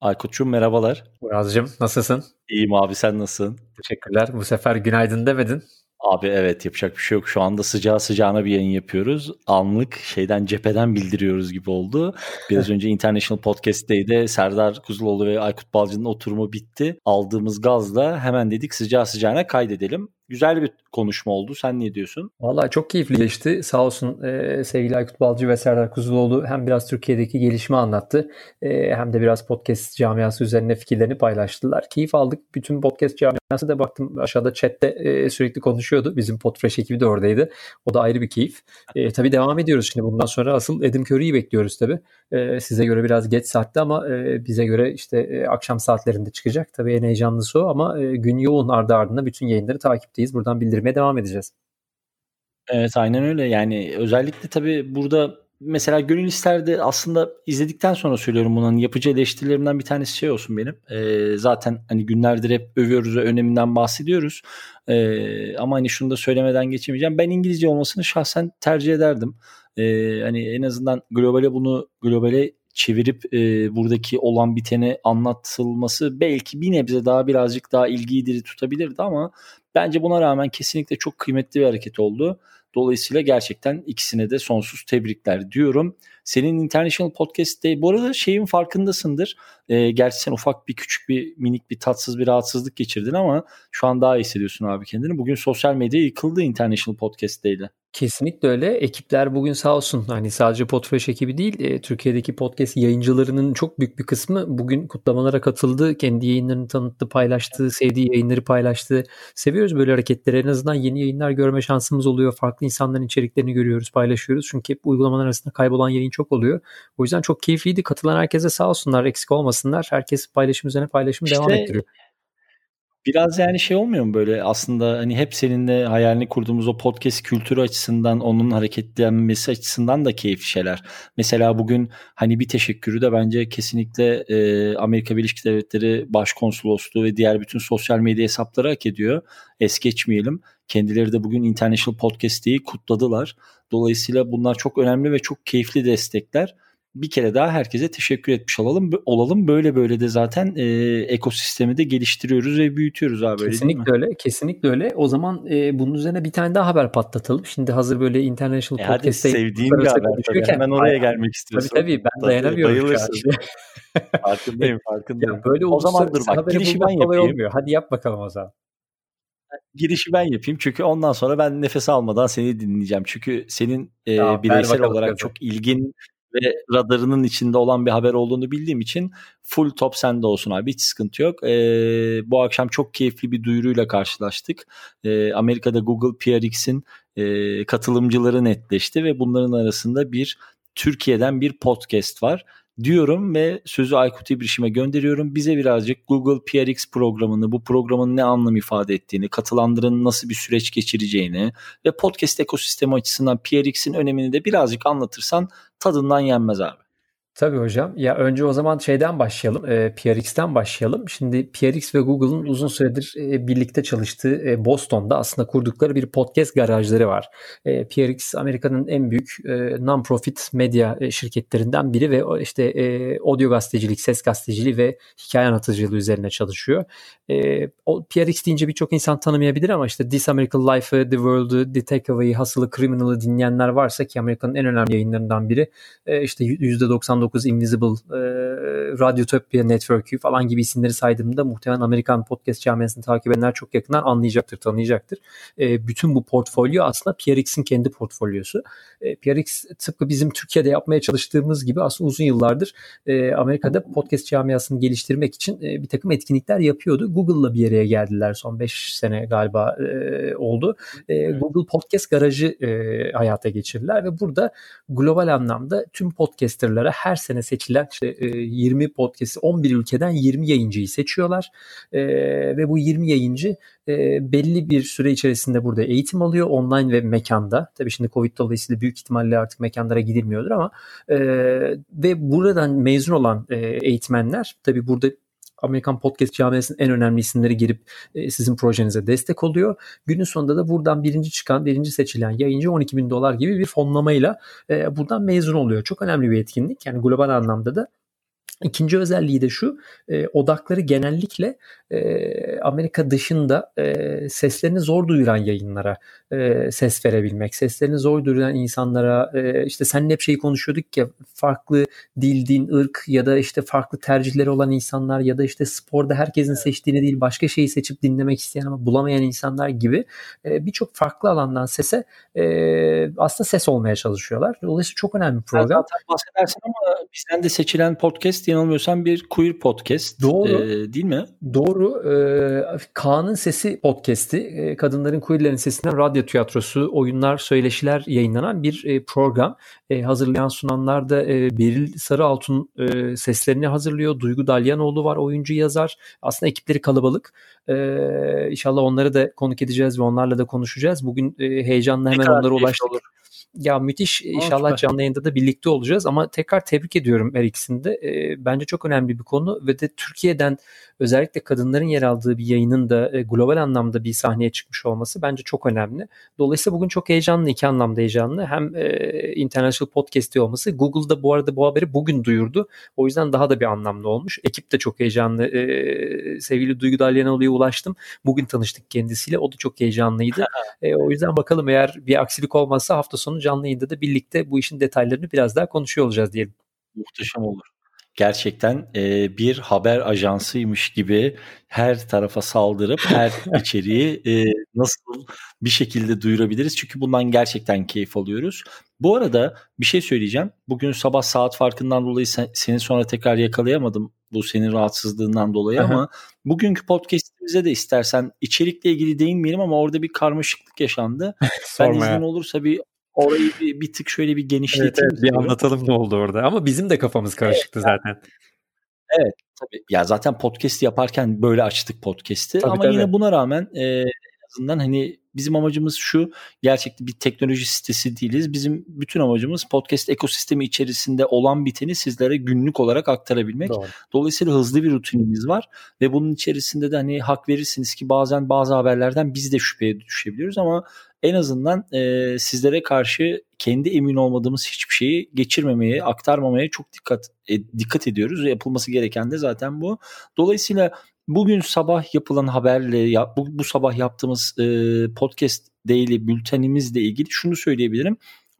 Aykut'cum merhabalar. Uraz'cığım nasılsın? İyiyim abi sen nasılsın? Teşekkürler. Bu sefer günaydın demedin. Abi evet yapacak bir şey yok. Şu anda sıcağı sıcağına bir yayın yapıyoruz. Anlık şeyden cepheden bildiriyoruz gibi oldu. Biraz önce International Podcast Day'de Serdar Kuzuloğlu ve Aykut Balcı'nın oturumu bitti. Aldığımız gazla hemen dedik sıcağı sıcağına kaydedelim. Güzel bir konuşma oldu. Sen ne diyorsun? Vallahi çok keyifli geçti. Sağ olsun e, sevgili Aykut Balcı ve Serdar Kuzuloğlu hem biraz Türkiye'deki gelişimi anlattı e, hem de biraz podcast camiası üzerine fikirlerini paylaştılar. Keyif aldık. Bütün podcast camiası da baktım aşağıda chatte e, sürekli konuşuyordu. Bizim Podfresh ekibi de oradaydı. O da ayrı bir keyif. E, tabii devam ediyoruz şimdi. Bundan sonra asıl Edim Curry'i bekliyoruz tabii. E, size göre biraz geç saatte ama e, bize göre işte e, akşam saatlerinde çıkacak. Tabii en heyecanlısı o ama e, gün yoğun ardı ardına bütün yayınları takipteyiz. Buradan bildirmeye devam edeceğiz. Evet aynen öyle. Yani özellikle tabii burada mesela gönül isterdi aslında izledikten sonra söylüyorum bunun yapıcı eleştirilerimden bir tanesi şey olsun benim. Ee, zaten hani günlerdir hep övüyoruz ve öneminden bahsediyoruz. Ee, ama hani şunu da söylemeden geçemeyeceğim. Ben İngilizce olmasını şahsen tercih ederdim. Ee, hani en azından globale bunu globale çevirip e, buradaki olan biteni anlatılması belki bir nebze daha birazcık daha ilgiyi diri tutabilirdi ama bence buna rağmen kesinlikle çok kıymetli bir hareket oldu. Dolayısıyla gerçekten ikisine de sonsuz tebrikler diyorum. Senin International Podcast'te bu arada şeyin farkındasındır. E, gerçi sen ufak bir küçük bir minik bir tatsız bir rahatsızlık geçirdin ama şu an daha iyi hissediyorsun abi kendini. Bugün sosyal medya yıkıldı International Podcast'te ile. Kesinlikle öyle. Ekipler bugün sağ olsun hani sadece Podfresh ekibi değil e, Türkiye'deki podcast yayıncılarının çok büyük bir kısmı bugün kutlamalara katıldı. Kendi yayınlarını tanıttı, paylaştı, sevdiği yayınları paylaştı. Seviyoruz böyle hareketleri. En azından yeni yayınlar görme şansımız oluyor. Farklı insanların içeriklerini görüyoruz, paylaşıyoruz. Çünkü hep uygulamalar arasında kaybolan yayın çok oluyor. O yüzden çok keyifliydi. Katılan herkese sağ olsunlar, eksik olmasınlar. Herkes paylaşım üzerine paylaşım işte, devam ettiriyor. Biraz yani şey olmuyor mu böyle aslında hani hep seninle hayalini kurduğumuz o podcast kültürü açısından onun hareketlenmesi açısından da keyifli şeyler. Mesela bugün hani bir teşekkürü de bence kesinlikle e, Amerika Birleşik Devletleri Başkonsolosluğu ve diğer bütün sosyal medya hesapları hak ediyor. Es geçmeyelim. Kendileri de bugün International Podcast Day'i kutladılar. Dolayısıyla bunlar çok önemli ve çok keyifli destekler bir kere daha herkese teşekkür etmiş olalım. Olalım böyle böyle de zaten e, ekosistemi de geliştiriyoruz ve büyütüyoruz abi. Kesinlikle öyle, kesinlikle öyle. O zaman e, bunun üzerine bir tane daha haber patlatalım. Şimdi hazır böyle international e podcast'te sevdiğin bir haber tabii. Hemen oraya gelmek istiyorsun. Tabii tabii ben dayanamıyorum Bayılırsın. farkındayım farkındayım. Ya böyle o zaman dur bak girişi ben yapayım. Olmuyor. Hadi yap bakalım o zaman girişi ben yapayım çünkü ondan sonra ben nefes almadan seni dinleyeceğim. Çünkü senin e, tamam, bireysel olarak bakalım. çok ilgin ve radarının içinde olan bir haber olduğunu bildiğim için full top sende olsun abi hiç sıkıntı yok. E, bu akşam çok keyifli bir duyuruyla karşılaştık. E, Amerika'da Google PRX'in e, katılımcıları netleşti ve bunların arasında bir Türkiye'den bir podcast var diyorum ve sözü Aykut İbrişim'e gönderiyorum. Bize birazcık Google PRX programını, bu programın ne anlam ifade ettiğini, katılanların nasıl bir süreç geçireceğini ve podcast ekosistemi açısından PRX'in önemini de birazcık anlatırsan tadından yenmez abi. Tabii hocam. Ya önce o zaman şeyden başlayalım. E, PRX'ten başlayalım. Şimdi PRX ve Google'ın uzun süredir e, birlikte çalıştığı e, Boston'da aslında kurdukları bir podcast garajları var. E, PRX Amerika'nın en büyük e, non-profit medya e, şirketlerinden biri ve işte e, audio gazetecilik, ses gazeteciliği ve hikaye anlatıcılığı üzerine çalışıyor. E, o PRX deyince birçok insan tanımayabilir ama işte This American Life'ı, The World'ı, The Takeaway'i, Hustle'ı, Criminal'ı dinleyenler varsa ki Amerika'nın en önemli yayınlarından biri e, işte %99 19 Invisible, e, Radiotopia Network'ü falan gibi isimleri saydığımda muhtemelen Amerikan podcast camiasını takip edenler çok yakından anlayacaktır, tanıyacaktır. E, bütün bu portfolyo aslında PRX'in kendi portfolyosu. E, PRX tıpkı bizim Türkiye'de yapmaya çalıştığımız gibi aslında uzun yıllardır e, Amerika'da podcast camiasını geliştirmek için e, bir takım etkinlikler yapıyordu. Google'la bir yere geldiler son 5 sene galiba e, oldu. E, Google Podcast Garajı e, hayata geçirdiler ve burada global anlamda tüm podcasterlara her her sene seçilen işte 20 e, podcast'i 11 ülkeden 20 yayıncıyı seçiyorlar. E, ve bu 20 yayıncı e, belli bir süre içerisinde burada eğitim alıyor online ve mekanda. Tabii şimdi Covid dolayısıyla büyük ihtimalle artık mekanlara gidilmiyordur ama ve buradan mezun olan eğitmenler tabii burada Amerikan podcast camiasının en önemli isimleri girip e, sizin projenize destek oluyor. Günün sonunda da buradan birinci çıkan, birinci seçilen yayıncı 12 bin dolar gibi bir fonlamayla e, buradan mezun oluyor. Çok önemli bir etkinlik. Yani global anlamda da İkinci özelliği de şu, e, odakları genellikle e, Amerika dışında e, seslerini zor duyuran yayınlara e, ses verebilmek, seslerini zor duyuran insanlara e, işte seninle hep şeyi konuşuyorduk ya farklı dil, din, ırk ya da işte farklı tercihleri olan insanlar ya da işte sporda herkesin seçtiğini değil başka şeyi seçip dinlemek isteyen ama bulamayan insanlar gibi e, birçok farklı alandan sese e, aslında ses olmaya çalışıyorlar. Dolayısıyla çok önemli bir program. Zaten bahsedersin ama bizden de seçilen podcast yanılmıyorsam bir queer podcast. Doğru. E, değil mi? Doğru. E, Kaan'ın Sesi podcast'i e, kadınların queerlerin sesinden radyo tiyatrosu, oyunlar, söyleşiler yayınlanan bir e, program. E, hazırlayan sunanlar da e, Beril Sarıaltun e, seslerini hazırlıyor. Duygu Dalyanoğlu var oyuncu yazar. Aslında ekipleri kalabalık. E, inşallah onları da konuk edeceğiz ve onlarla da konuşacağız. Bugün e, heyecanla hemen onlara ulaştık. Olur. Ya müthiş inşallah canlı yayında da birlikte olacağız ama tekrar tebrik ediyorum her ikisini de. E, bence çok önemli bir konu ve de Türkiye'den özellikle kadınların yer aldığı bir yayının da e, global anlamda bir sahneye çıkmış olması bence çok önemli. Dolayısıyla bugün çok heyecanlı, iki anlamda heyecanlı. Hem e, International Podcast olması. Google'da bu arada bu haberi bugün duyurdu. O yüzden daha da bir anlamlı olmuş. Ekip de çok heyecanlı. E, sevgili Duygu Dalyanoğlu'ya ulaştım. Bugün tanıştık kendisiyle. O da çok heyecanlıydı. e, o yüzden bakalım eğer bir aksilik olmazsa hafta sonu canlı yayında da birlikte bu işin detaylarını biraz daha konuşuyor olacağız diyelim. Muhteşem olur gerçekten e, bir haber ajansıymış gibi her tarafa saldırıp her içeriği e, nasıl bir şekilde duyurabiliriz. Çünkü bundan gerçekten keyif alıyoruz. Bu arada bir şey söyleyeceğim. Bugün sabah saat farkından dolayı sen, seni sonra tekrar yakalayamadım. Bu senin rahatsızlığından dolayı Aha. ama bugünkü podcast'imize de istersen içerikle ilgili değinmeyelim ama orada bir karmaşıklık yaşandı. ben izin olursa bir orayı bir, bir tık şöyle bir genişleteyim. Evet, evet, bir anlatalım ne oldu orada. Ama bizim de kafamız karışıktı evet, zaten. Evet tabii. Ya zaten podcast yaparken böyle açtık podcast'i tabii, ama tabii. yine buna rağmen e, en azından hani bizim amacımız şu gerçekten bir teknoloji sitesi değiliz. Bizim bütün amacımız podcast ekosistemi içerisinde olan biteni sizlere günlük olarak aktarabilmek. Doğru. Dolayısıyla hızlı bir rutinimiz var ve bunun içerisinde de hani hak verirsiniz ki bazen bazı haberlerden biz de şüpheye düşebiliyoruz ama en azından e, sizlere karşı kendi emin olmadığımız hiçbir şeyi geçirmemeye, aktarmamaya çok dikkat e, dikkat ediyoruz yapılması gereken de zaten bu. Dolayısıyla bugün sabah yapılan haberle ya, bu, bu sabah yaptığımız e, podcast daily bültenimizle ilgili şunu söyleyebilirim.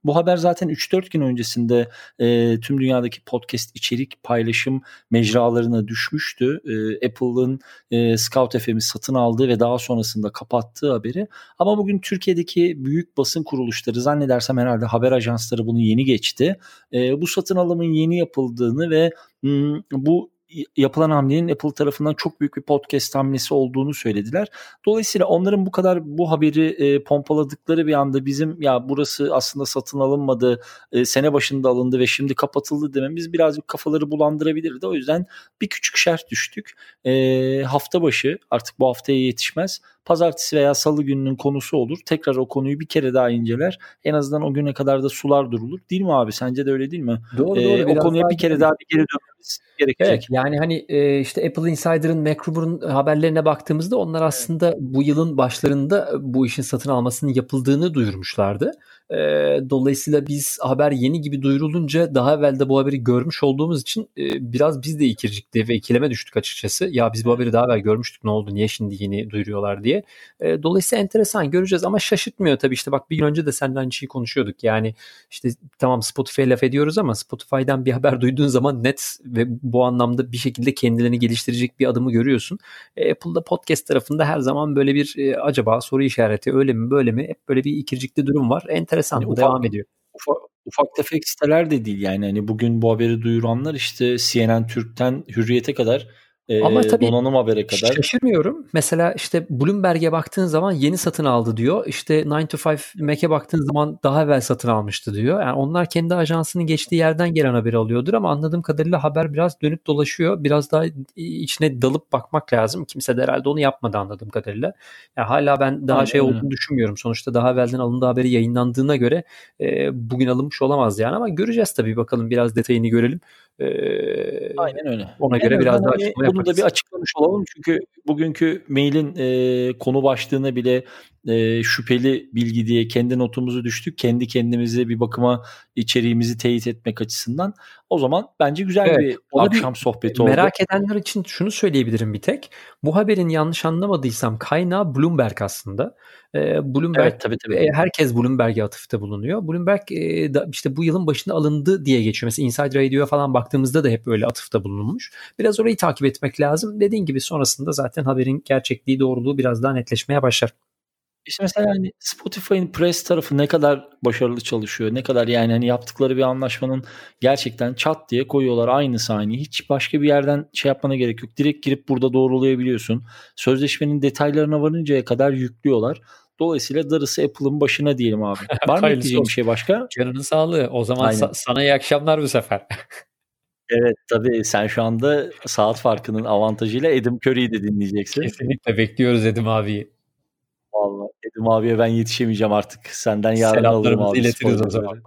Bu haber zaten 3-4 gün öncesinde e, tüm dünyadaki podcast içerik paylaşım mecralarına düşmüştü. E, Apple'ın e, Scout FM'i satın aldığı ve daha sonrasında kapattığı haberi. Ama bugün Türkiye'deki büyük basın kuruluşları zannedersem herhalde haber ajansları bunu yeni geçti. E, bu satın alımın yeni yapıldığını ve m, bu yapılan hamlenin Apple tarafından çok büyük bir podcast hamlesi olduğunu söylediler. Dolayısıyla onların bu kadar bu haberi e, pompaladıkları bir anda bizim ya burası aslında satın alınmadı, e, sene başında alındı ve şimdi kapatıldı dememiz birazcık kafaları bulandırabilirdi. O yüzden bir küçük şerh düştük. E, hafta başı artık bu haftaya yetişmez pazartesi veya salı gününün konusu olur. Tekrar o konuyu bir kere daha inceler. En azından o güne kadar da sular durulur. Değil mi abi? Sence de öyle değil mi? Doğru ee, doğru. O konuya bir kere daha bir geri dönmemiz gerekecek. Evet, yani hani e, işte Apple Insider'ın MacRuber'ın haberlerine baktığımızda onlar aslında bu yılın başlarında bu işin satın almasının yapıldığını duyurmuşlardı. E, dolayısıyla biz haber yeni gibi duyurulunca daha evvel de bu haberi görmüş olduğumuz için e, biraz biz de ikircikti ve ikileme düştük açıkçası. Ya biz bu haberi daha evvel görmüştük ne oldu niye şimdi yeni duyuruyorlar diye. E, dolayısıyla enteresan göreceğiz ama şaşırtmıyor tabii işte bak bir gün önce de senden aynı şeyi konuşuyorduk. Yani işte tamam Spotify'a laf ediyoruz ama Spotify'dan bir haber duyduğun zaman net ve bu anlamda bir şekilde kendilerini geliştirecek bir adımı görüyorsun. E, Apple'da podcast tarafında her zaman böyle bir e, acaba soru işareti öyle mi böyle mi hep böyle bir ikircikli durum var. Enteresan yani bu devam ediyor. Ufak, ufak tefek siteler de değil yani hani bugün bu haberi duyuranlar işte CNN Türk'ten Hürriyet'e kadar e, Ama tabii donanım habere kadar. Şaşırmıyorum. Mesela işte Bloomberg'e baktığın zaman yeni satın aldı diyor. İşte 9 to 5 Mac'e baktığın zaman daha evvel satın almıştı diyor. Yani onlar kendi ajansının geçtiği yerden gelen haberi alıyordur ama anladığım kadarıyla haber biraz dönüp dolaşıyor. Biraz daha içine dalıp bakmak lazım. Kimse de herhalde onu yapmadı anladığım kadarıyla. Yani hala ben daha Aynen. şey olduğunu düşünmüyorum. Sonuçta daha evvelden alındığı haberi yayınlandığına göre e, bugün alınmış olamaz yani ama göreceğiz tabii bakalım biraz detayını görelim. Ee, Aynen öyle. Ona göre biraz daha açıklama Bunu da bir açıklamış olalım. Çünkü bugünkü mailin e, konu başlığına bile e, şüpheli bilgi diye kendi notumuzu düştük. Kendi kendimize bir bakıma içeriğimizi teyit etmek açısından. O zaman bence güzel evet, bir akşam bir, sohbeti oldu. Merak edenler için şunu söyleyebilirim bir tek. Bu haberin yanlış anlamadıysam kaynağı Bloomberg aslında. Ee, Bloomberg evet, tabii, tabii. E, herkes Bloomberg'e atıfta bulunuyor. Bloomberg e, da, işte bu yılın başında alındı diye geçiyor. Mesela Inside Radio'ya falan baktığımızda da hep böyle atıfta bulunmuş. Biraz orayı takip etmek lazım. Dediğin gibi sonrasında zaten haberin gerçekliği doğruluğu biraz daha netleşmeye başlar. İşte mesela hani Spotify'ın press tarafı ne kadar başarılı çalışıyor, ne kadar yani hani yaptıkları bir anlaşmanın gerçekten çat diye koyuyorlar aynı saniye. Hiç başka bir yerden şey yapmana gerek yok. Direkt girip burada doğrulayabiliyorsun. Sözleşmenin detaylarına varıncaya kadar yüklüyorlar. Dolayısıyla darısı Apple'ın başına diyelim abi. Var mı ekleyeceğim bir şey başka? Canının sağlığı. O zaman sa- sana iyi akşamlar bu sefer. Evet tabii sen şu anda saat farkının avantajıyla Edim Curry'i de dinleyeceksin. Kesinlikle bekliyoruz Edim abiyi. Vallahi Edim abiye ben yetişemeyeceğim artık. Senden yarın alırım abi. iletiriz o zaman.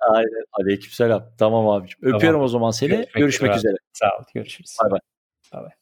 Aynen. Aleyküm selam. Tamam abiciğim. Öpüyorum tamam. o zaman seni. Görüşmek, Görüşmek üzere. Sağ ol. Görüşürüz. Bay bay. Bay bay.